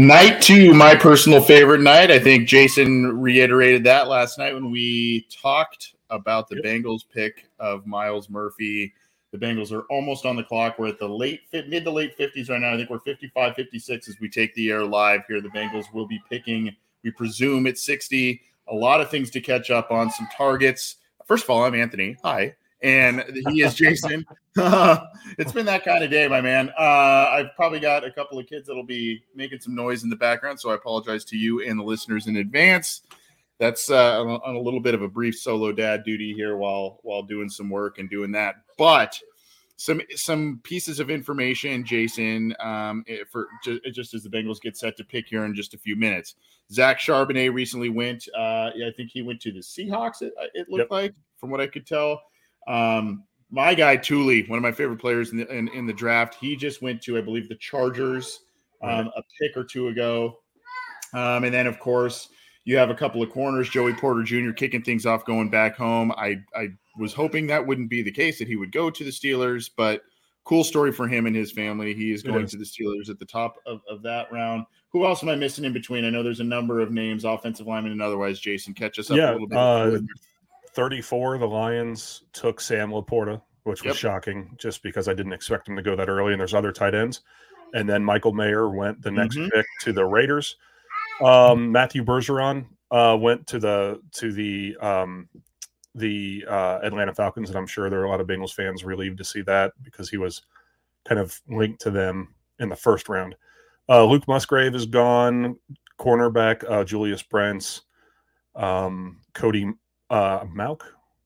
Night two, my personal favorite night. I think Jason reiterated that last night when we talked about the Bengals pick of Myles Murphy. The Bengals are almost on the clock. We're at the late mid to late 50s right now. I think we're 55, 56 as we take the air live here. The Bengals will be picking, we presume, at 60. A lot of things to catch up on, some targets. First of all, I'm Anthony. Hi and he is Jason. it's been that kind of day, my man. Uh, I've probably got a couple of kids that'll be making some noise in the background, so I apologize to you and the listeners in advance. That's uh, on a little bit of a brief solo dad duty here while while doing some work and doing that, but some some pieces of information, Jason, um, eh, for just as the Bengals get set to pick here in just a few minutes. Zach Charbonnet recently went. Uh, I think he went to the Seahawks. It, it looked yep. like, from what I could tell. Um, my guy Tuli, one of my favorite players in the, in, in the, draft, he just went to, I believe, the Chargers um, a pick or two ago. Um, and then, of course, you have a couple of corners, Joey Porter Jr. kicking things off, going back home. I I was hoping that wouldn't be the case that he would go to the Steelers, but cool story for him and his family. He is going is. to the Steelers at the top of, of that round. Who else am I missing in between? I know there's a number of names, offensive linemen and otherwise. Jason, catch us up yeah, a little bit. Uh, 34, the Lions took Sam LaPorta, which was yep. shocking just because I didn't expect him to go that early. And there's other tight ends. And then Michael Mayer went the next mm-hmm. pick to the Raiders. Um, Matthew Bergeron uh, went to the to the um, the uh, Atlanta Falcons, and I'm sure there are a lot of Bengals fans relieved to see that because he was kind of linked to them in the first round. Uh, Luke Musgrave is gone. Cornerback uh, Julius Brents, um, Cody uh Malk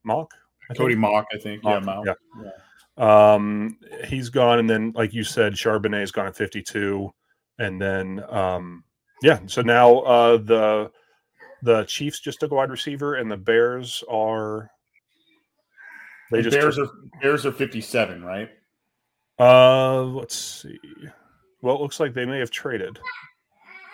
Malk Cody Mauch, I think. Yeah, Malk. Yeah. yeah. Um, he's gone, and then like you said, Charbonnet's gone at 52, and then um, yeah. So now uh, the the Chiefs just took a wide receiver, and the Bears are they the just Bears took, are Bears are 57, right? Uh, let's see. Well, it looks like they may have traded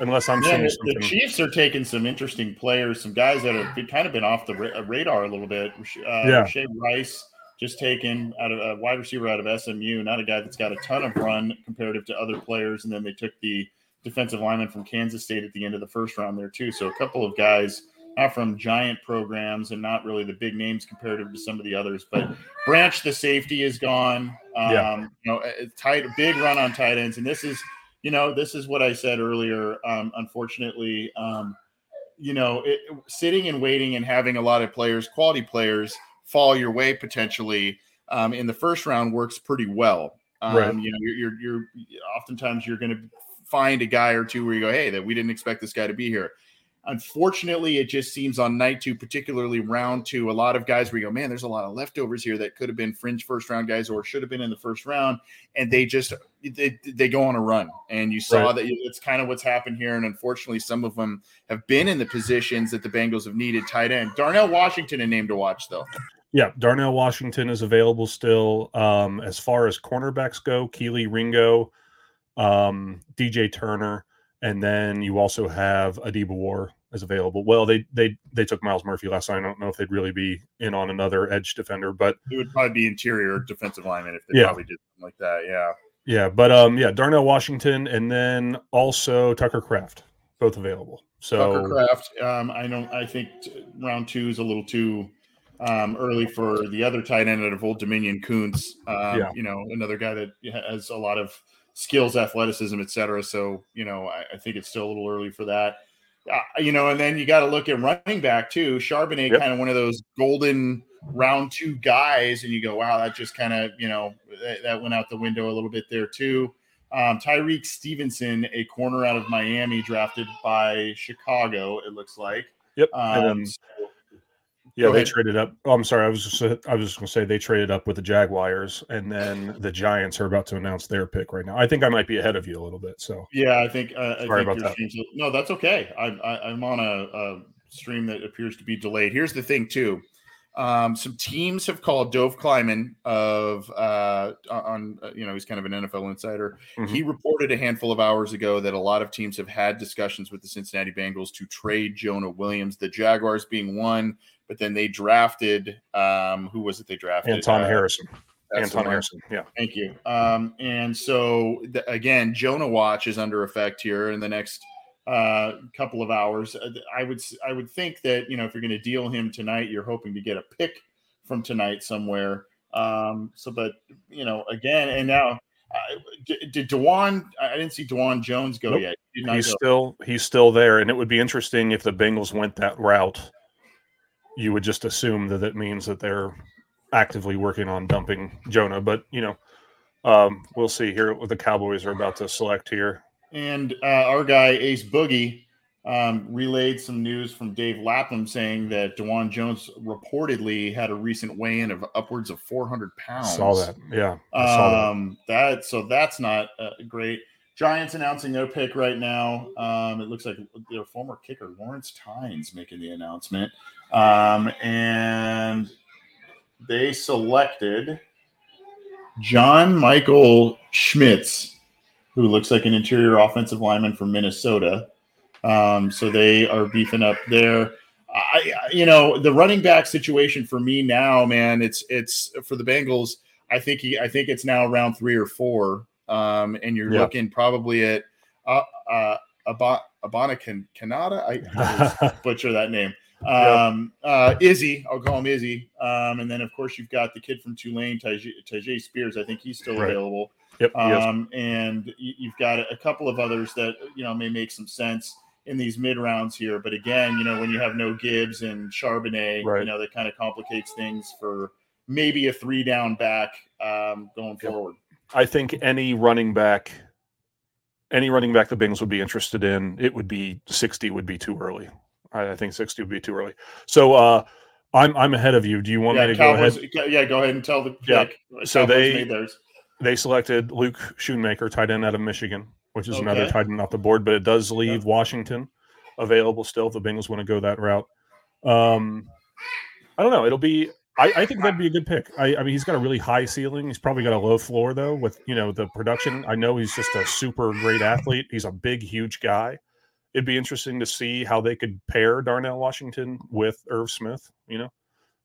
unless I'm yeah, the, the, Chiefs are taking some interesting players, some guys that have kind of been off the ra- uh, radar a little bit. Uh, yeah, Shea Rice just taken out of a wide receiver out of SMU, not a guy that's got a ton of run comparative to other players. And then they took the defensive lineman from Kansas State at the end of the first round there too. So a couple of guys not from giant programs and not really the big names comparative to some of the others. But Branch, the safety, is gone. Um, yeah. You know, tight, big run on tight ends, and this is you know, this is what I said earlier. Um, unfortunately, um, you know, it, sitting and waiting and having a lot of players, quality players, fall your way potentially um, in the first round works pretty well. Um, right. You know, you're, you're, you're oftentimes you're going to find a guy or two where you go, hey, that we didn't expect this guy to be here. Unfortunately, it just seems on night two, particularly round two, a lot of guys where you go, man, there's a lot of leftovers here that could have been fringe first round guys or should have been in the first round, and they just they, they go on a run. And you saw right. that it's kind of what's happened here. And unfortunately, some of them have been in the positions that the Bengals have needed tight end. Darnell Washington, a name to watch though. Yeah, Darnell Washington is available still. Um, as far as cornerbacks go, Kelee Ringo, um, DJ Turner and then you also have Adebawore as available. Well, they they they took Myles Murphy last night. I don't know if they'd really be in on another edge defender, but it would probably be interior defensive lineman if they yeah. probably did something like that. Yeah. Yeah, but um, yeah, Darnell Washington, and then also Tucker Kraft, both available. So Tucker Kraft, um, I don't. I think round two is a little too um, early for the other tight end out of Old Dominion, Kuntz. Um, yeah. You know, another guy that has a lot of skills, athleticism, etc. So you know, I, I, think it's still a little early for that. Uh, you know, and then you got to look at running back too. Charbonnet, yep. kind of one of those golden round two guys, and you go, wow, that just kind of you know that, that, went out the window a little bit there too. Um, Tyrique Stevenson, a corner out of Miami, drafted by Chicago. It looks like. Yep. Um, yeah, Go they ahead. traded up. Oh, I'm sorry. I was just I was just going to say they traded up with the Jaguars, and then the Giants are about to announce their pick right now. I think I might be ahead of you a little bit. So yeah, I think. Uh, sorry I think about that. no, that's okay. I, I, I'm on a, a stream that appears to be delayed. Here's the thing, too. Um, some teams have called Dov Kleiman of uh, on uh, you know he's kind of an NFL insider. Mm-hmm. He reported a handful of hours ago that a lot of teams have had discussions with the Cincinnati Bengals to trade Jonah Williams, the Jaguars being one, but then they drafted um, who was it? They drafted Anton uh, Harrison. Anton Harrison, yeah. Thank you. Um, and so th- again, Jonah Watch is under effect here in the next uh, couple of hours. Uh, I would I would think that you know if you're going to deal him tonight, you're hoping to get a pick from tonight somewhere. Um, so, but you know, again, and now uh, did, did Dawand? I didn't see Dawand Jones go nope. yet. He he's go. still he's still there, and it would be interesting if the Bengals went that route you would just assume that it means that they're actively working on dumping Jonah. But you know, um, we'll see here what the Cowboys are about to select here. And uh, our guy Ace Boogie um, relayed some news from Dave Lapham saying that Dawand Jones reportedly had a recent weigh-in of upwards of 400 pounds. Saw that, yeah. Saw um, that. that. so that's not uh, great. Giants announcing their pick right now. Um, it looks like their former kicker Lawrence Tynes making the announcement. Um, and they selected John Michael Schmitz, who looks like an interior offensive lineman from Minnesota. Um, so they are beefing up there. I, you know, the running back situation for me now, man, it's it's for the Bengals. I think he, I think it's now around three or four, um, and you're yeah. looking probably at uh, uh, Abanikanda. I butcher that name. Um, uh, Izzy, I'll call him Izzy. Um, and then of course you've got the kid from Tulane, Tyjae Spears. I think he's still right. available. Yep. Um, and you've got a couple of others that you know may make some sense in these mid rounds here. But again, you know when you have no Gibbs and Charbonnet, right. you know that kind of complicates things for maybe a three down back um, going yep. forward. I think any running back, any running back the Bengals would be interested in, it would be sixty would be too early. I, think 60 would be too early. So uh, I'm I'm ahead of you. Do you want yeah, me to Cowboys, go ahead? Yeah, go ahead and tell the yeah. So they they selected Luke Schoonmaker, tight end out of Michigan, which is okay. another tight end off the board, but it does leave yeah. Washington available still if the Bengals want to go that route. Um, I don't know. It'll be. I, I think that'd be a good pick. I, I mean, he's got a really high ceiling. He's probably got a low floor though. With you know the production, I know he's just a super great athlete. He's a big, huge guy it'd be interesting to see how they could pair Darnell Washington with Irv Smith, you know?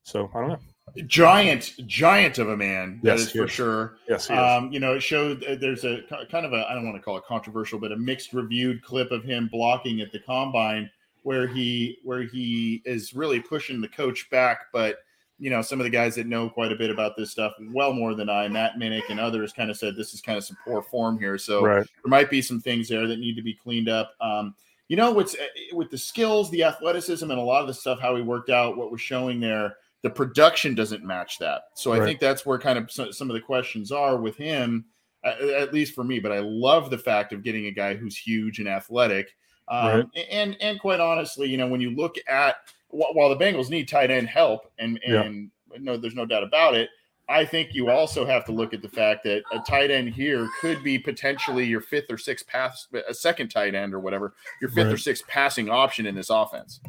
So I don't know. Giant, giant of a man. That yes, is for is. sure. Yes, um, you know, it showed uh, there's a kind of a I don't want to call it controversial, but a mixed reviewed clip of him blocking at the combine where he where he is really pushing the coach back, but you know, some of the guys that know quite a bit about this stuff, well more than I, Matt Minnick and others, kind of said this is kind of some poor form here. So right. there might be some things there that need to be cleaned up. Um, you know what's eh, with the skills, the athleticism, and a lot of the stuff how he worked out, what was showing there, the production doesn't match that. So I think that's where kind of some, some of the questions are with him, at least for me. But I love the fact of getting a guy who's huge and athletic Um, right. And and quite honestly, you know, when you look at while the Bengals need tight end help, and and yeah. no, there's no doubt about it. I think you also have to look at the fact that a tight end here could be potentially your fifth or sixth pass, a second tight end or whatever, your fifth right. or sixth passing option in this offense.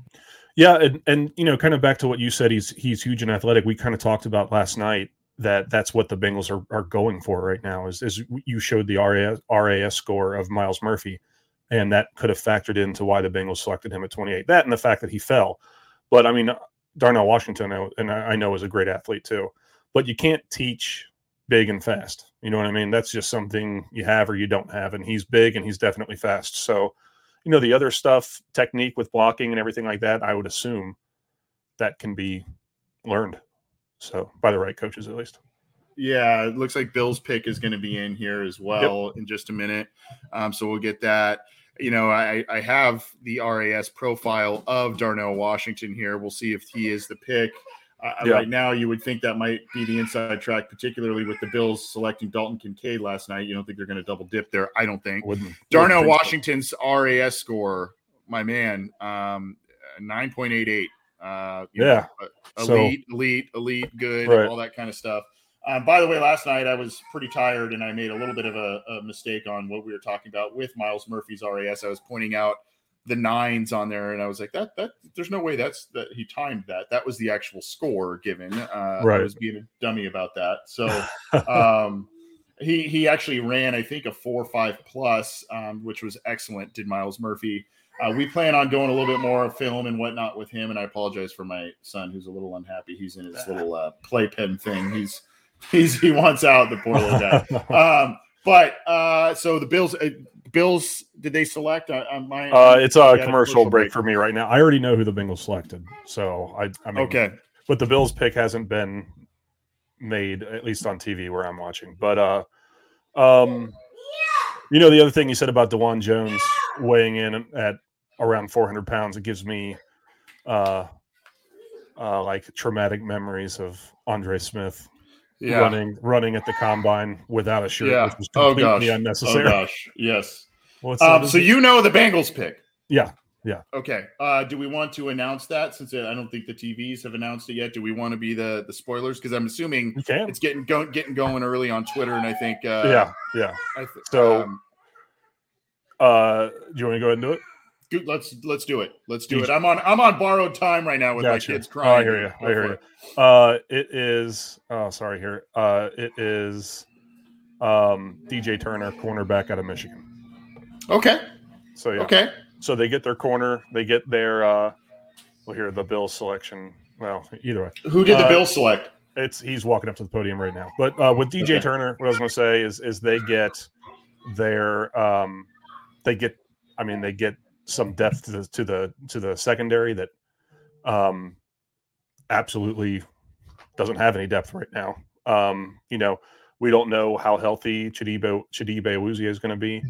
Yeah, and, and you know, kind of back to what you said, he's he's huge and athletic. We kind of talked about last night that that's what the Bengals are, are going for right now. Is is you showed the RAS, RAS score of Myles Murphy, and that could have factored into why the Bengals selected him at 28. That and the fact that he fell. But I mean, Darnell Washington, and I know is a great athlete too. But you can't teach big and fast. You know what I mean? That's just something you have or you don't have. And he's big and he's definitely fast. So, you know, the other stuff, technique with blocking and everything like that, I would assume that can be learned. So by the right coaches, at least. Yeah, it looks like Bill's pick is going to be in here as well yep. in just a minute. Um, so we'll get that you know, I, I have the RAS profile of Darnell Washington here. We'll see if he is the pick. Uh, yeah. Right now, you would think that might be the inside track, particularly with the Bills selecting Dalton Kincaid last night. You don't think they're going to double dip there? I don't think. Wouldn't, Darnell wouldn't Washington's so. RAS score, my man, um, nine point eight eight. Uh, yeah, know, elite, so, elite, elite, good, right. all that kind of stuff. Um, by the way, last night I was pretty tired and I made a little bit of a, a, mistake on what we were talking about with Myles Murphy's RAS. I was pointing out the nines on there and I was like, that that there's no way that's that he timed that. That was the actual score given. Uh, right. I was being a dummy about that. So um, he he actually ran I think a four five plus, um, which was excellent. Did Myles Murphy. Uh, we plan on doing a little bit more film and whatnot with him, and I apologize for my son who's a little unhappy. He's in his little uh, playpen thing. He's He's he wants out the poor little guy. um, but uh, so the Bills, uh, Bills, did they select? Uh, on my, uh, it's a commercial, break, break, for me right now. I already know who the Bengals selected, so I, I mean, okay. But the Bills pick hasn't been made, at least on TV where I'm watching. But uh, um, you know, the other thing you said about Dawand Jones weighing in at around 400 pounds, it gives me uh, uh, like traumatic memories of Andre Smith yeah. running running at the combine without a shirt, yeah. which was completely oh, gosh. unnecessary. Oh gosh, yes. um, so you know the Bengals pick. Yeah, yeah. Okay. Uh, do we want to announce that since I don't think the TVs have announced it yet? Do we want to be the the spoilers? Because I'm assuming it's getting go, getting going early on Twitter, and I think uh, yeah, yeah. Th- so, um, uh, do you want to go ahead and do it? Let's let's do it. Let's do it. I'm on I'm on borrowed time right now with gotcha. my kids crying. Oh, I hear you. I hear you. Uh, it is. Oh, sorry. Here. Uh, it is. Um, DJ Turner, cornerback out of Michigan. Okay. So yeah. Okay. So they get their corner. They get their. uh Well, here the Bill selection. Well, either way. Who did the uh, Bill select? It's he's walking up to the podium right now. But uh, with DJ okay. Turner, what I was going to say is is they get their um they get I mean they get some depth to the to the to the secondary that um absolutely doesn't have any depth right now. Um, you know, we don't know how healthy Chidobe Chidobe Awuzie is going to be.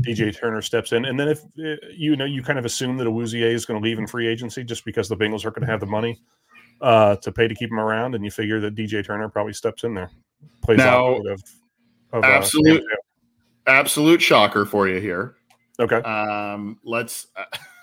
DJ Turner steps in, and then if eh, you know, you kind of assume that Awuzie is going to leave in free agency just because the Bengals are going to have the money uh, to pay to keep him around, and you figure that DJ Turner probably steps in there, plays now, of, of uh, absolute, uh, absolute shocker for you here. Okay. Um, let's.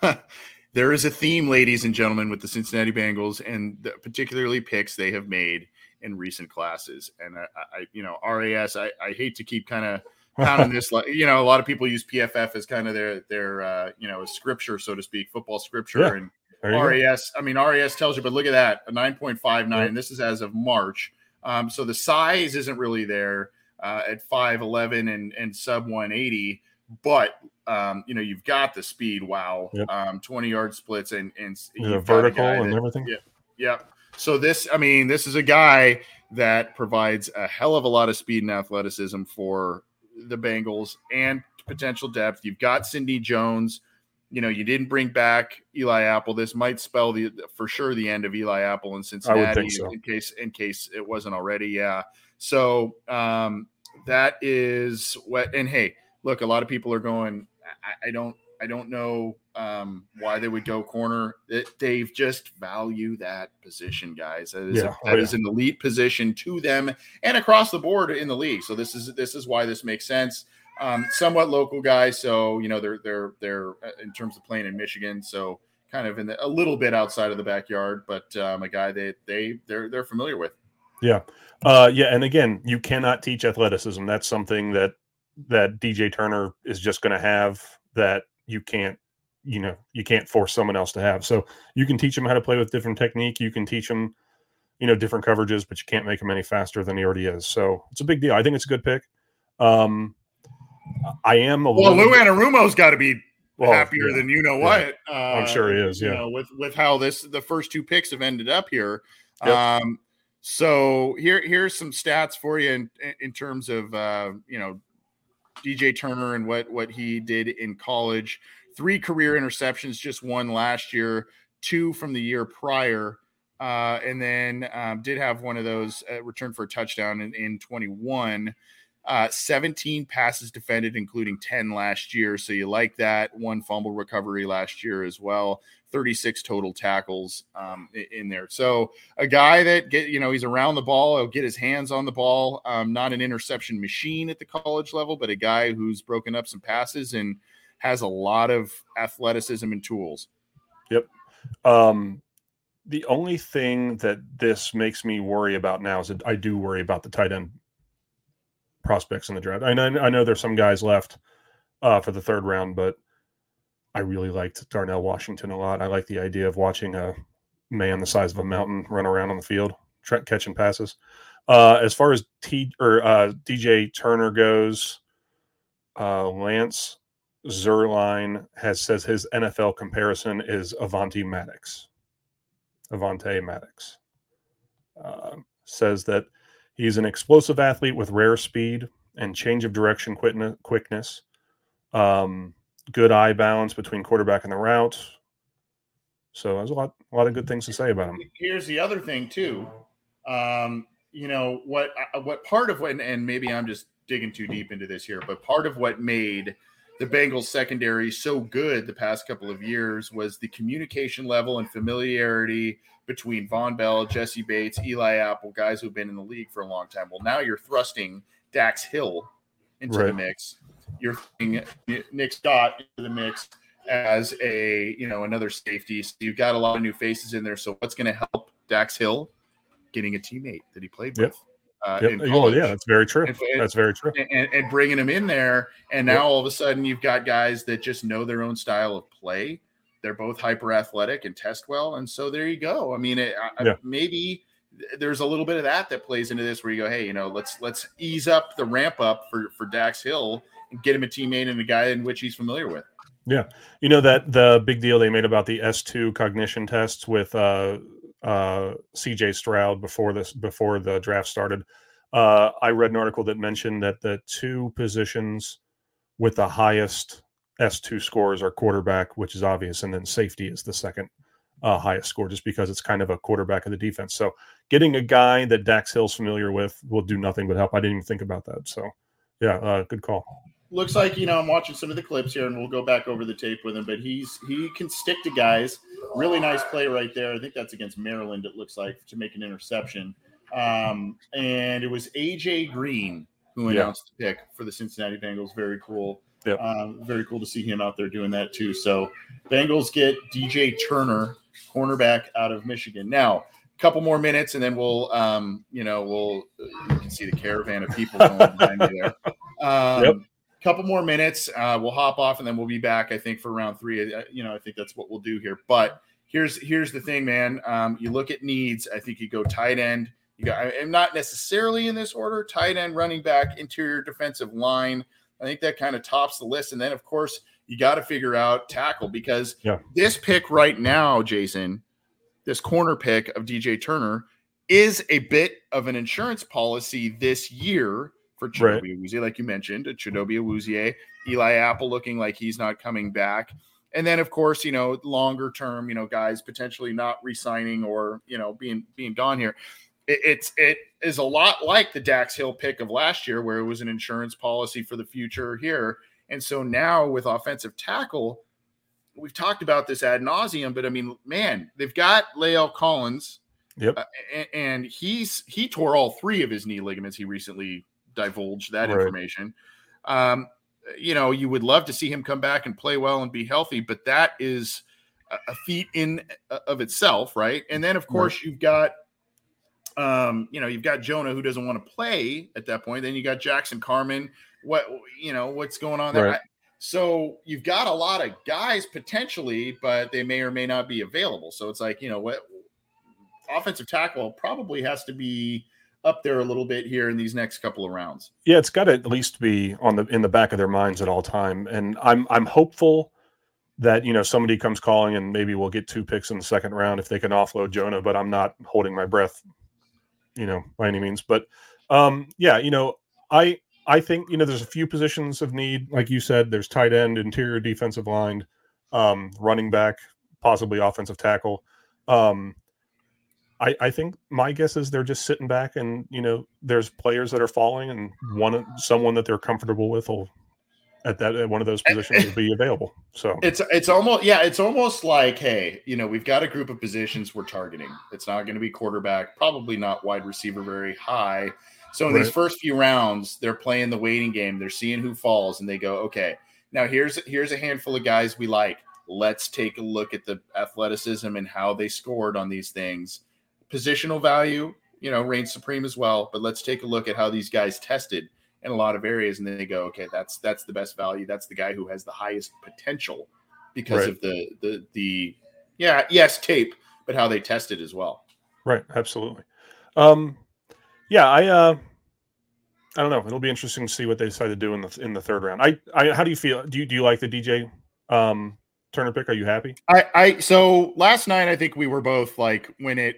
Uh, there is a theme, ladies and gentlemen, with the Cincinnati Bengals and the, particularly picks they have made in recent classes. And I, I you know, RAS. I, I hate to keep kind of pounding this. Like, you know, a lot of people use PFF as kind of their their uh, you know scripture, so to speak, football scripture. Yeah. And RAS. Go. I mean, RAS tells you, but look at that, a nine point five nine. This is as of March. Um, so the size isn't really there uh, at five eleven and and sub one eighty, but um, you know, you've got the speed. Wow, yep. um, twenty yard splits and and vertical and that, everything. Yeah, yeah. So this, I mean, this is a guy that provides a hell of a lot of speed and athleticism for the Bengals and potential depth. You've got Sidney Jones. You know, you didn't bring back Eli Apple. This might spell the for sure the end of Eli Apple in Cincinnati so. in case in case it wasn't already. Yeah. So um, that is what. And hey, look, a lot of people are going I, I don't I don't know um, why they would go corner. It, they've just value that position, guys. That is, yeah. a, that oh, yeah. is an elite position to them and across the board in the league. So this is this is why this makes sense. Um, somewhat local guy, so you know they're they're they're uh, in terms of playing in Michigan, so kind of in the, a little bit outside of the backyard, but um, a guy that they they're they're familiar with. Yeah, uh, yeah, and again, you cannot teach athleticism. That's something that that DJ Turner is just going to have that you can't you know you can't force someone else to have. So you can teach him how to play with different technique. You can teach him you know different coverages, but you can't make him any faster than he already is. So it's a big deal. I think it's a good pick. Um, I am a well. Lou Anarumo's got to be well, happier yeah. than you know what. Uh, I'm sure he is. Yeah, you know, with with how this the first two picks have ended up here. Yep. Um, so here here's some stats for you in in terms of uh, you know DJ Turner and what what he did in college. Three career interceptions, just one last year, two from the year prior, uh, and then um, did have one of those uh, return for a touchdown in, in 21. Uh, 17 passes defended, including 10 last year. So you like that. One fumble recovery last year as well. 36 total tackles um, in there. So a guy that get you know he's around the ball, he'll get his hands on the ball. Um, not an interception machine at the college level, but a guy who's broken up some passes and has a lot of athleticism and tools. Yep. Um, the only thing that this makes me worry about now is that I do worry about the tight end prospects in the draft. I know, I know there's some guys left uh, for the third round, but I really liked Darnell Washington a lot. I like the idea of watching a man the size of a mountain run around on the field, catching passes. Uh, as far as T or uh, DJ Turner goes, uh, Lance Zierlein has says his NFL comparison is Avonte Maddox. Avonte Maddox uh, says that he's an explosive athlete with rare speed and change of direction quickness. Um, good eye balance between quarterback and the route. So there's a lot, a lot of good things to say about him. Here's the other thing too. Um, you know what? Uh, what part of and maybe I'm just digging too deep into this here, but part of what made the Bengals secondary so good the past couple of years was the communication level and familiarity between Vonn Bell, Jessie Bates, Eli Apple, guys who've been in the league for a long time. Well, now you're thrusting Dax Hill into right. the mix you're Nick Scott into the mix as a you know another safety. So you've got a lot of new faces in there. So what's going to help Dax Hill getting a teammate that he played with? Yep. Uh, yep. Oh, yeah, that's very true. And, that's very true. And, and, bringing them in there, and now yep. all of a sudden you've got guys that just know their own style of play. They're both hyper athletic and test well, and so there you go. I mean, it, yeah. maybe there's a little bit of that that plays into this, where you go, hey, you know, let's let's ease up the ramp up for for Dax Hill and get him a teammate and a guy in which he's familiar with. Yeah, you know that the big deal they made about the S two cognition tests with uh, uh, C.J. Stroud before this before the draft started. Uh, I read an article that mentioned that the two positions with the highest S two scores are quarterback, which is obvious, and then safety is the second uh, highest score, just because it's kind of a quarterback of the defense. So getting a guy that Dax Hill's familiar with will do nothing but help. I didn't even think about that. So yeah, uh, good call looks like you know I'm watching some of the clips here, and we'll go back over the tape with him. But he's he can stick to guys. Really nice play right there. I think that's against Maryland. It looks like to make an interception. Um, and it was AJ Green who announced yeah. the pick for the Cincinnati Bengals. Very cool. Yep. Um, very cool to see him out there doing that too. So Bengals get DJ Turner, cornerback out of Michigan. Now, a couple more minutes, and then we'll, um, you know, we'll you can see the caravan of people going behind me there. Um, yep couple more minutes. Uh, we'll hop off and then we'll be back. I think for round three. You know, I think that's what we'll do here. But here's here's the thing, man. Um, you look at needs. I think you go tight end. You got. I'm not necessarily in this order. Tight end, running back, interior defensive line. I think that kind of tops the list. And then of course you got to figure out tackle because yeah. this pick right now, Jason, this corner pick of DJ Turner is a bit of an insurance policy this year for Chidobe right. Awuzie, like you mentioned, Chidobe Awuzie, Eli Apple looking like he's not coming back. And then, of course, you know, longer term, you know, guys potentially not resigning or you know being being gone here. It, it's it is a lot like the Dax Hill pick of last year, where it was an insurance policy for the future here. And so now with offensive tackle, we've talked about this ad nauseum, but I mean, man, they've got La'el Collins. Yep. Uh, and, and he's he tore all three of his knee ligaments. He recently divulge that right. information. Um, you know, you would love to see him come back and play well and be healthy, but that is a feat in uh, of itself, right? And then of course right. you've got um, you know, you've got Jonah who doesn't want to play at that point. Then you got Jackson Carman. What you know, what's going on there? Right. So you've got a lot of guys potentially, but they may or may not be available. So it's like, you know, what offensive tackle probably has to be up there a little bit here in these next couple of rounds. Yeah, it's got to at least be on the in the back of their minds at all time. And I'm I'm hopeful that you know somebody comes calling and maybe we'll get two picks in the second round if they can offload Jonah, but I'm not holding my breath, you know, by any means. But um, yeah, you know, I I think you know there's a few positions of need, like you said. There's tight end, interior defensive line, um, running back, possibly offensive tackle. Um, I, I think my guess is they're just sitting back and you know there's players that are falling and one someone that they're comfortable with will at that at one of those positions will be available. So it's it's almost yeah, it's almost like hey, you know, we've got a group of positions we're targeting. It's not going to be quarterback, probably not wide receiver very high. So in right. these first few rounds, they're playing the waiting game. They're seeing who falls, and they go, okay, now here's here's a handful of guys we like. Let's take a look at the athleticism and how they scored on these things positional value, you know, reigns supreme as well. But let's take a look at how these guys tested in a lot of areas, and then they go, okay, that's that's the best value. That's the guy who has the highest potential because right. of the the the yeah yes tape, but how they tested as well. Right, absolutely. Um, yeah, I uh, I don't know. It'll be interesting to see what they decide to do in the in the third round. I, I how do you feel? Do you do you like the DJ um Turner pick? Are you happy? I I so last night I think we were both like when it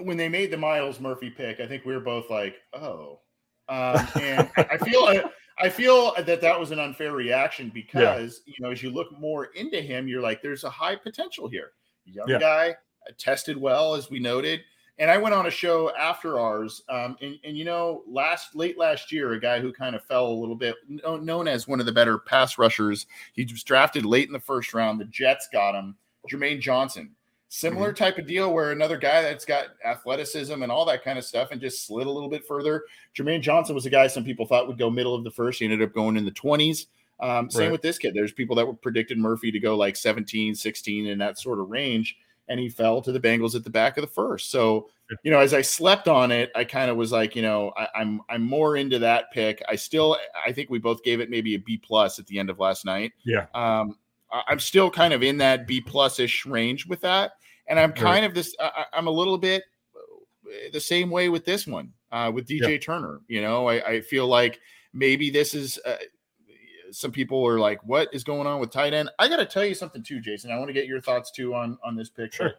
when they made the Myles Murphy pick, I think we were both like, "Oh," um, and I feel I feel that that was an unfair reaction because yeah. you know as you look more into him, you're like, "There's a high potential here." Young yeah. guy, uh, tested well as we noted. And I went on a show after ours, um, and, and you know, last late last year, a guy who kind of fell a little bit, known as one of the better pass rushers. He was drafted late in the first round. The Jets got him, Jermaine Johnson Similar mm-hmm. type of deal where another guy that's got athleticism and all that kind of stuff and just slid a little bit further. Jermaine Johnson was a guy some people thought would go middle of the first. He ended up going in the 20s. Um, same right. with this kid. There's people that were predicted Murphy to go like 17, 16 in that sort of range, and he fell to the Bengals at the back of the first. So, you know, as I slept on it, I kind of was like, you know, I, I'm I'm more into that pick. I still, I think we both gave it maybe a B plus at the end of last night. Yeah. Um, I'm still kind of in that B plus ish range with that. And I'm kind right. of this, I, am a little bit uh, the same way with this one, uh, with DJ yeah. Turner. You know, I, I, feel like maybe this is, uh, some people are like, what is going on with tight end? I got to tell you something too, Jason. I want to get your thoughts too on, on this picture. Sure.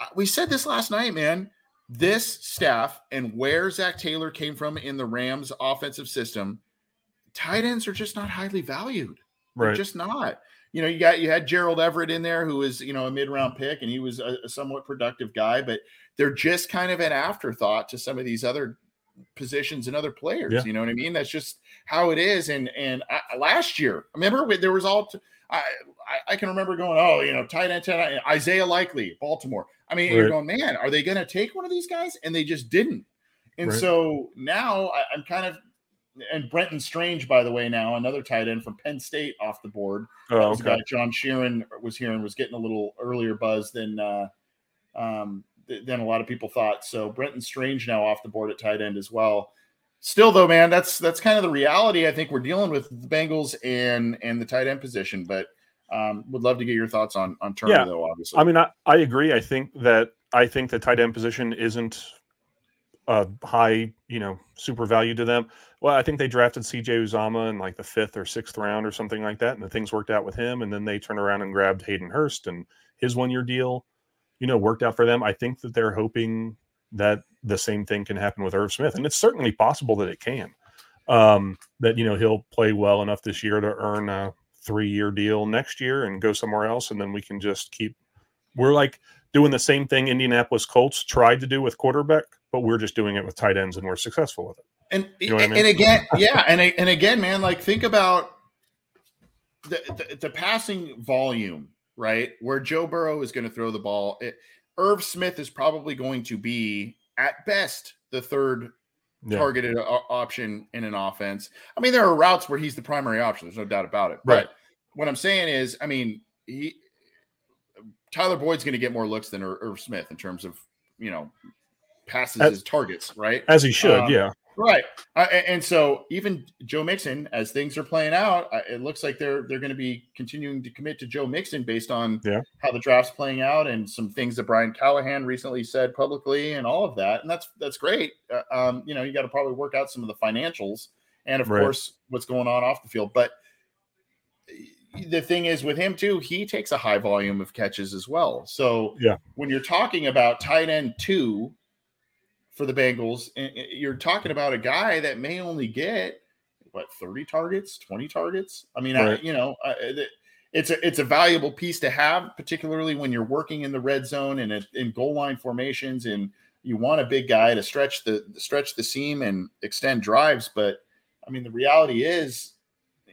Uh, we said this last night, man. This staff and where Zac Taylor came from in the Rams offensive system, tight ends are just not highly valued. Right. They're just not you know, you got you had Gerald Everett in there, who was you know a mid round pick, and he was a, a, somewhat productive guy, but they're just kind of an afterthought to some of these other positions and other players. Yeah. You know what I mean? That's just how it is. And and I, last year, remember there was all. T- I, I can remember going, oh, you know, tight end, tight end, Isaiah Likely, Baltimore. I mean, right. you're going, man, are they going to take one of these guys? And they just didn't. And right. so now I, I'm kind of and Brenton Strange, by the way, now another tight end from Penn State off the board. Oh, that was okay. John Sheeran was here and was getting a little earlier buzz than uh, um, than a lot of people thought. So Brenton Strange now off the board at tight end as well. Still, though, man, that's that's kind of the reality I think we're dealing with the Bengals and and the tight end position. But um, would love to get your thoughts on on Turner, yeah. though. Obviously, I mean, I, I agree. I think that I think the tight end position isn't a high, you know, super value to them. Well, I think they drafted CJ Uzomah in like the fifth or sixth round or something like that, and the things worked out with him. And then they turned around and grabbed Hayden Hurst, and his one year deal, you know, worked out for them. I think that they're hoping that the same thing can happen with Irv Smith, and it's certainly possible that it can. Um, that you know he'll play well enough this year to earn a three year deal next year and go somewhere else, and then we can just keep. We're like doing the same thing Indianapolis Colts tried to do with quarterback, but we're just doing it with tight ends and we're successful with it. And you know I mean? and again, yeah, and and again, man, like think about the, the, the passing volume, right? Where Joe Burrow is going to throw the ball. It, Irv Smith is probably going to be at best the third yeah. targeted option in an offense. I mean, there are routes where he's the primary option. There's no doubt about it. Right. But what I'm saying is, I mean, he Tyler Boyd's going to get more looks than Irv Smith in terms of you know passes as, targets, right? As he should, um, yeah. Right, uh, and so even Joe Mixon, as things are playing out, it looks like they're they're going to be continuing to commit to Joe Mixon based on yeah. how the draft's playing out and some things that Brian Callahan recently said publicly and all of that, and that's that's great. Uh, um, you know, you got to probably work out some of the financials and of right. course what's going on off the field, but the thing is with him too, he takes a high volume of catches as well. So yeah, when you're talking about tight end two for the Bengals, you're talking about a guy that may only get what 30 targets, 20 targets. I mean, right. I, you know, it's a it's a valuable piece to have, particularly when you're working in the red zone and in goal line formations, and you want a big guy to stretch the stretch the seam and extend drives. But I mean, the reality is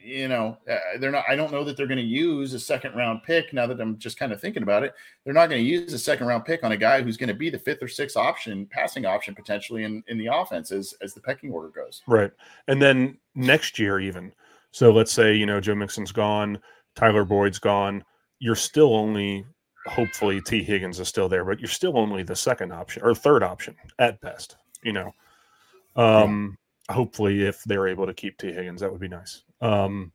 you know, uh, they're not. I don't know that they're going to use a second round pick. Now that I'm just kind of thinking about it, they're not going to use a second round pick on a guy who's going to be the fifth or sixth option, passing option potentially in in the offense as as the pecking order goes. Right, and then next year even. So let's say you know Joe Mixon's gone, Tyler Boyd's gone. You're still only hopefully Tee Higgins is still there, but you're still only the second option or third option at best. You know, um, hopefully if they're able to keep Tee Higgins, that would be nice. Um,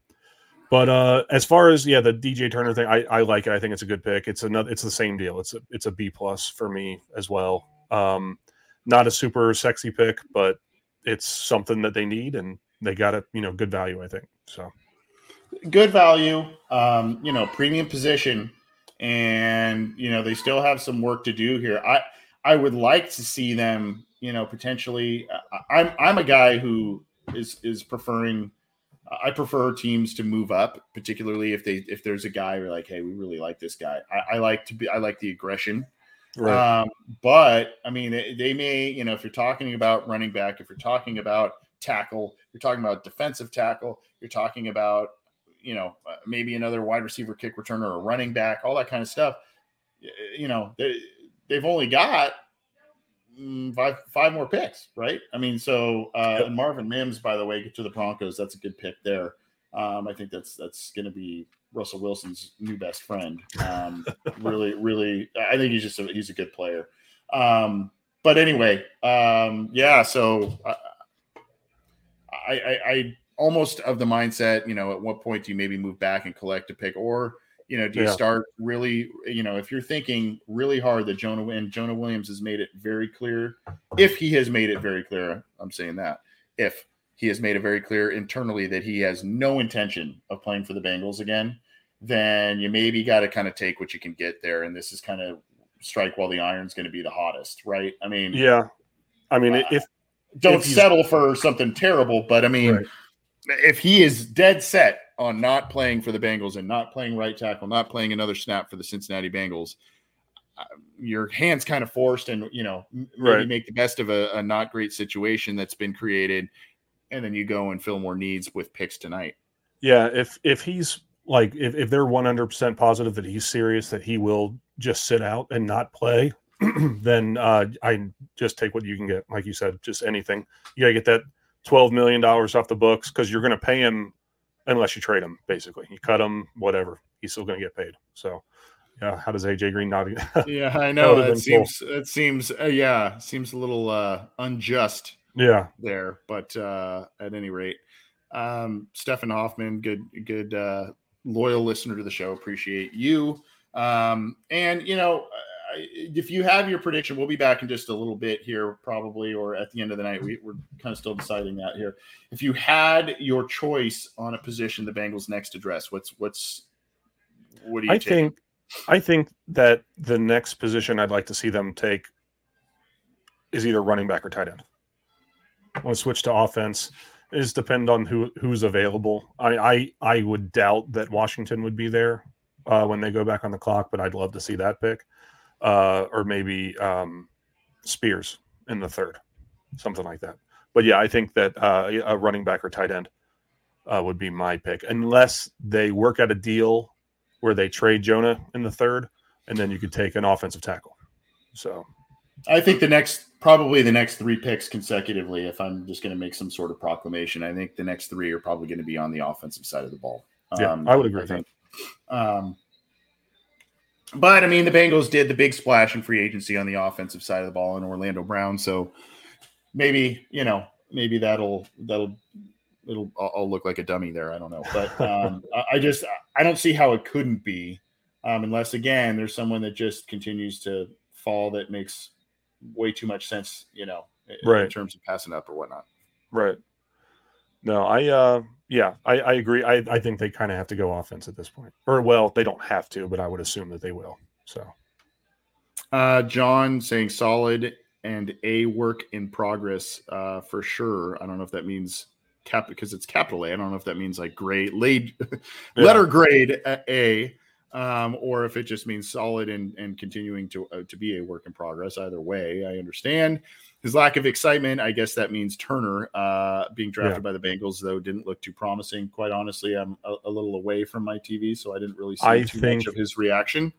but uh, as far as yeah, the DJ Turner thing, I, I like it. I think it's a good pick. It's another. It's the same deal. It's a it's a B plus for me as well. Um, not a super sexy pick, but it's something that they need, and they got it. You know, good value. I think so. Good value. Um, you know, premium position, and you know they still have some work to do here. I I would like to see them. You know, potentially. I'm I'm a guy who is is preferring I prefer teams to move up, particularly if they if there's a guy who're like, hey, we really like this guy. I, I like to be I like the aggression. Right. Um, but I mean, they, they, may, you know, if you're talking about running back, if you're talking about tackle, you're talking about defensive tackle, you're talking about, you know, uh, maybe another wide receiver, kick returner, or running back, all that kind of stuff. You know, they, they've only got five five more picks, right? I mean, so uh, yep. Marvin Mims, by the way, get to the Broncos. That's a good pick there. Um, I think that's that's going to be Russell Wilson's new best friend. Um, really, really, I think he's just a, he's a good player. Um, but anyway, um, yeah. So uh, I, I, I almost of the mindset, you know, at what point do you maybe move back and collect a pick, or you know, do you yeah. start really, you know, if you're thinking really hard that Jonah and Jonah Williams has made it very clear, if he has made it very clear, I'm saying that if he has made it very clear internally that he has no intention of playing for the Bengals again, then you maybe got to kind of take what you can get there. And this is kind of strike while the iron's going to be the hottest, right? I mean, yeah. I mean, uh, if don't if settle for something terrible, but I mean, right. if he is dead set on not playing for the Bengals and not playing right tackle, not playing another snap for the Cincinnati Bengals, uh, your hands kind of forced, and you know maybe right. make the best of a, a not great situation that's been created, and then you go and fill more needs with picks tonight. Yeah, if if he's like if, if they're 100% positive that he's serious that he will just sit out and not play then uh, i just take what you can get like you said just anything you got to get that 12 million dollars off the books because you're going to pay him unless you trade him. Basically, you cut him, whatever, he's still going to get paid. So, yeah, how does AJ Green not? yeah, I know it seems cool. it seems uh, yeah seems a little uh, unjust. Yeah, there, but uh, at any rate, um, Stefan Hoffman, good good uh, loyal listener to the show. Appreciate you. Um, and you know, if you have your prediction, we'll be back in just a little bit here, probably, or at the end of the night. We, are kind of still deciding that here. If you had your choice on a position, the Bengals next address, what's what's what do you? I think I think that the next position I'd like to see them take is either running back or tight end. I want to switch to offense. It just depend on who who's available. I I, I would doubt that Washington would be there uh, when they go back on the clock, but I'd love to see that pick uh, or maybe um, Spears in the third, something like that. But yeah, I think that uh, a running back or tight end uh, would be my pick, unless they work out a deal where they trade Jonah in the third, and then you could take an offensive tackle. So, I think the next probably the next three picks consecutively. If I'm just going to make some sort of proclamation, I think the next three are probably going to be on the offensive side of the ball. Yeah, um, I would agree I think. Um, but I mean, the Bengals did the big splash in free agency on the offensive side of the ball in Orlando Brown, so maybe you know maybe that'll that'll it'll I'll look like a dummy there. I don't know, but um, I just I don't see how it couldn't be, um, unless again there's someone that just continues to fall that makes way too much sense, you know, right. in terms of passing up or whatnot. Right. No, I uh yeah, I, I agree. I, I think they kind of have to go offense at this point. Or well, they don't have to, but I would assume that they will. So uh John saying solid and a work in progress uh for sure. I don't know if that means cap because it's capital A. I don't know if that means like grade laid yeah. letter grade A um, or if it just means solid and, and continuing to uh, to be a work in progress. Either way, I understand his lack of excitement. I guess that means Turner uh, being drafted yeah. by the Bengals, though, didn't look too promising. Quite honestly, I'm a, a, little away from my TV, so I didn't really see I too much of his reaction.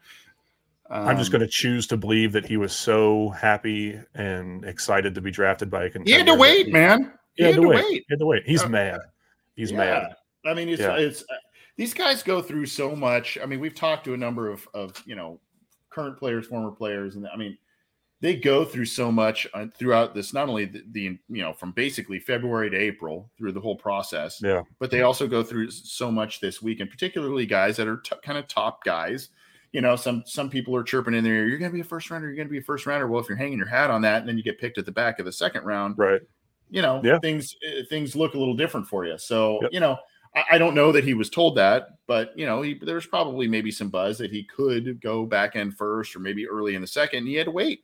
Um, I'm just going to choose to believe that he was so happy and excited to be drafted by a contender. He had to wait, he, man. He, he had, had, to wait. wait. He had to wait. He's uh, mad. He's yeah. mad. I mean, it's, yeah. it's these guys go through so much. I mean, we've talked to a number of of you know current players, former players, and I mean, they go through so much uh, throughout this. Not only the, the, you know from basically February to April through the whole process, yeah, but they also go through so much this week, and particularly guys that are t- kind of top guys. You know, some some people are chirping in there. You're going to be a first rounder. You're going to be a first rounder. Well, if you're hanging your hat on that, and then you get picked at the back of the second round, right? You know, yeah. things uh, things look a little different for you. So yep. you know I don't know that he was told that, but you know, he, there's probably maybe some buzz that he could go back end first or maybe early in the second. He had to wait.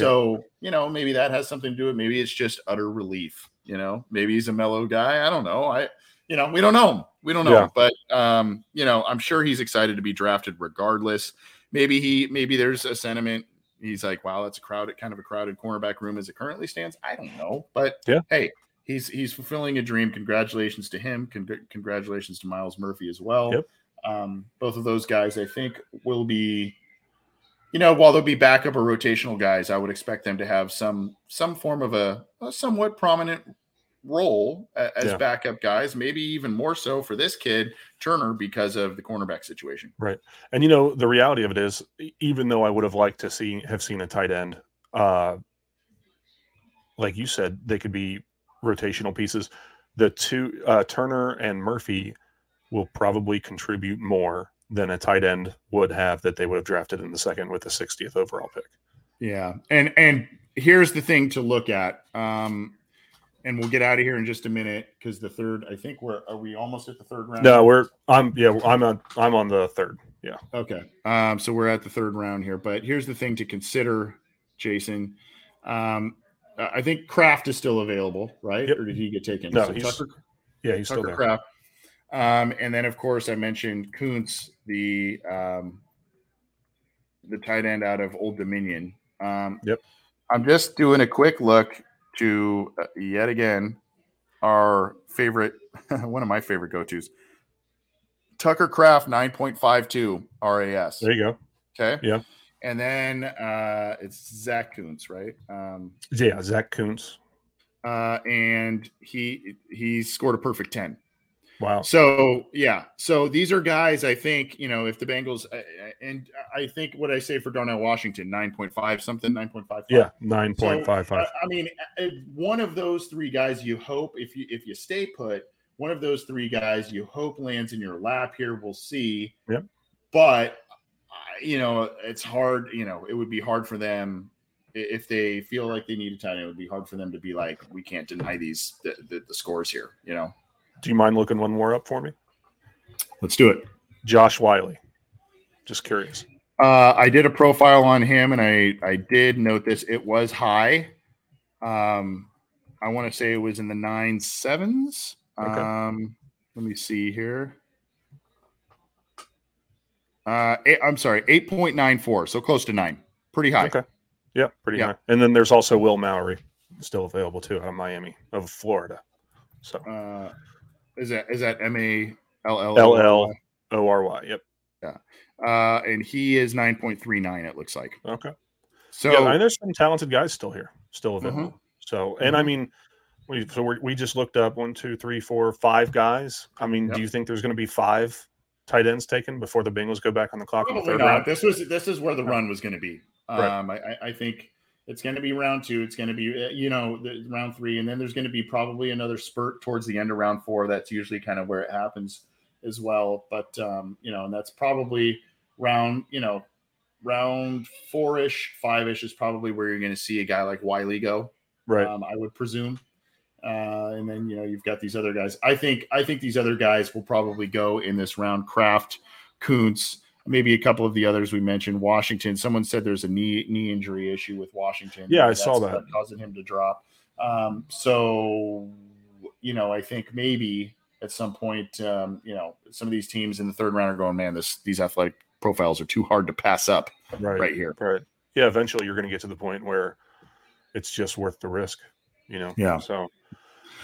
So, yeah. you know, maybe that has something to do with maybe it's just utter relief. You know, maybe he's a mellow guy. I don't know. I, you know, we don't know. We don't know. Yeah. But um, you know, I'm sure he's excited to be drafted regardless. Maybe he maybe there's a sentiment. He's like, wow, that's a crowded kind of a crowded cornerback room as it currently stands. I don't know. But yeah, hey, he's he's fulfilling a dream. Congratulations to him. Con- congratulations to Myles Murphy as well. Yep. Um, both of those guys, I think, will be, you know, while they'll be backup or rotational guys, I would expect them to have some some form of a, a somewhat prominent role as yeah. backup guys. Maybe even more so for this kid Turner because of the cornerback situation. Right, and you know the reality of it is, even though I would have liked to see have seen a tight end. Uh, like you said, they could be rotational pieces. The two uh, Turner and Murphy will probably contribute more than a tight end would have that they would have drafted in the second with the 60th overall pick. Yeah, and and here's the thing to look at. Um, and we'll get out of here in just a minute because the third. I think we're are we almost at the third round? No, we're I'm yeah I'm on I'm on the third. Yeah. Okay. Um. So we're at the third round here, but here's the thing to consider, Jason. Um. I think Kraft is still available, right? Yep. Or did he get taken? No, so he's, Tucker, yeah, he's Tucker still there. Kraft. Um, and then, of course, I mentioned Kuntz, the um, the tight end out of Old Dominion. Um, yep. I'm just doing a quick look to uh, yet again our favorite, one of my favorite go tos, Tucker Kraft 9.52 RAS. There you go. Okay. Yeah. And then uh, it's Zack Kuntz, right? Um, yeah, Zack Kuntz. Uh, and he he scored a perfect ten. Wow. So yeah, so these are guys. I think you know if the Bengals and I think what I say for Darnell Washington nine point five something nine point five. Yeah, nine point five five. I mean, one of those three guys. You hope if you if you stay put, one of those three guys you hope lands in your lap here. We'll see. Yep. But you know, it's hard. You know, it would be hard for them if they feel like they need a tight end. It would be hard for them to be like, we can't deny these the, the, the scores here. You know. Do you mind looking one more up for me? Let's do it. Josh Whyle. Just curious. Uh, I did a profile on him, and I I did note this. It was high. Um, I want to say it was in the nine sevens. Okay. Um, let me see here. Uh, i I'm sorry, eight point nine four, so close to nine, pretty high. Okay, yeah, pretty yeah. high. And then there's also Will Mallory, still available too out of Miami of Florida. So, uh, is that is that M A L L L L O R Y? Yep. Yeah, uh, and he is nine point three nine. It looks like. Okay. So yeah, and there's some talented guys still here, still available. Mm-hmm. So, and mm-hmm. I mean, we so we we just looked up one, two, three, four, five guys. I mean, yep. do you think there's going to be five tight ends taken before the Bengals go back on the clock? Probably not. Round? This was this is where the run was going to be. Right. Um, I, I think it's going to be round two. It's going to be, uh, you know, the, round three, and then there's going to be probably another spurt towards the end of round four. That's usually kind of where it happens as well. But um, you know, and that's probably round, you know, round four ish, five ish is probably where you're going to see a guy like Whyle go. Right. Um, I would presume. Uh, and then you know you've got these other guys. I think I think these other guys will probably go in this round. Kraft, Kuntz, maybe a couple of the others we mentioned. Washington. Someone said there's a knee knee injury issue with Washington. Yeah, I saw that causing him to drop. Um, so you know, I think maybe at some point, um, you know, some of these teams in the third round are going, man, this these athletic profiles are too hard to pass up right, right here. Right. Yeah. Eventually, you're going to get to the point where it's just worth the risk. You know. Yeah. So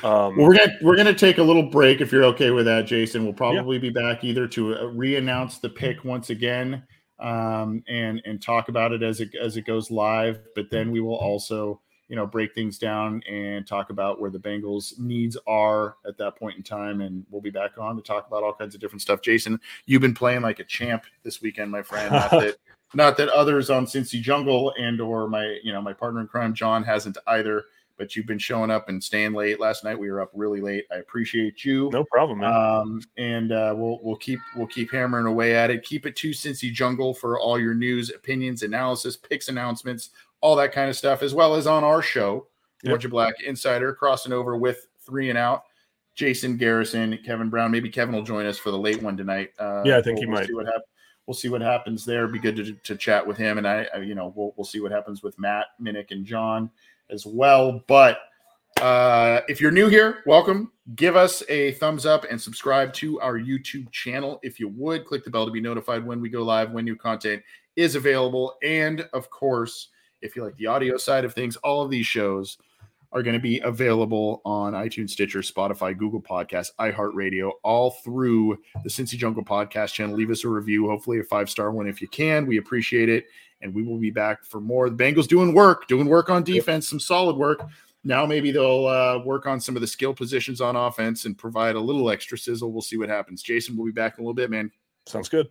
um, well, we're gonna we're gonna take a little break if you're okay with that, Jason. We'll probably yeah. be back either to uh, re-announce the pick once again um, and and talk about it as it as it goes live. But then we will also you know break things down and talk about where the Bengals needs are at that point in time. And we'll be back on to talk about all kinds of different stuff. Jason, you've been playing like a champ this weekend, my friend. Not that not that others on Cincy Jungle and or my you know my partner in crime John hasn't either but you've been showing up and staying late. Last night we were up really late. I appreciate you. No problem, man. Um, and uh, we'll we'll keep we'll keep hammering away at it. Keep it to Cincy Jungle for all your news, opinions, analysis, picks, announcements, all that kind of stuff, as well as on our show, yep. Orange and Black Insider, crossing over with three and out. Jason Garrison, Kevin Brown. Maybe Kevin will join us for the late one tonight. Uh, yeah, I think we'll, he we'll might. See what happens we'll see what happens there. Be good to, to chat with him, and I, I, you know, we'll we'll see what happens with Matt, Minnick, and John as well. But uh, if you're new here, welcome. Give us a thumbs up and subscribe to our YouTube channel if you would. Click the bell to be notified when we go live, when new content is available. And of course, if you like the audio side of things, all of these shows are going to be available on iTunes, Stitcher, Spotify, Google Podcasts, iHeartRadio, all through the Cincy Jungle podcast channel. Leave us a review, hopefully a five star one if you can. We appreciate it. And we will be back for more. The Bengals doing work, doing work on defense, some solid work. Now maybe they'll uh, work on some of the skill positions on offense and provide a little extra sizzle. We'll see what happens. Jason, we'll be back in a little bit, man. Sounds good.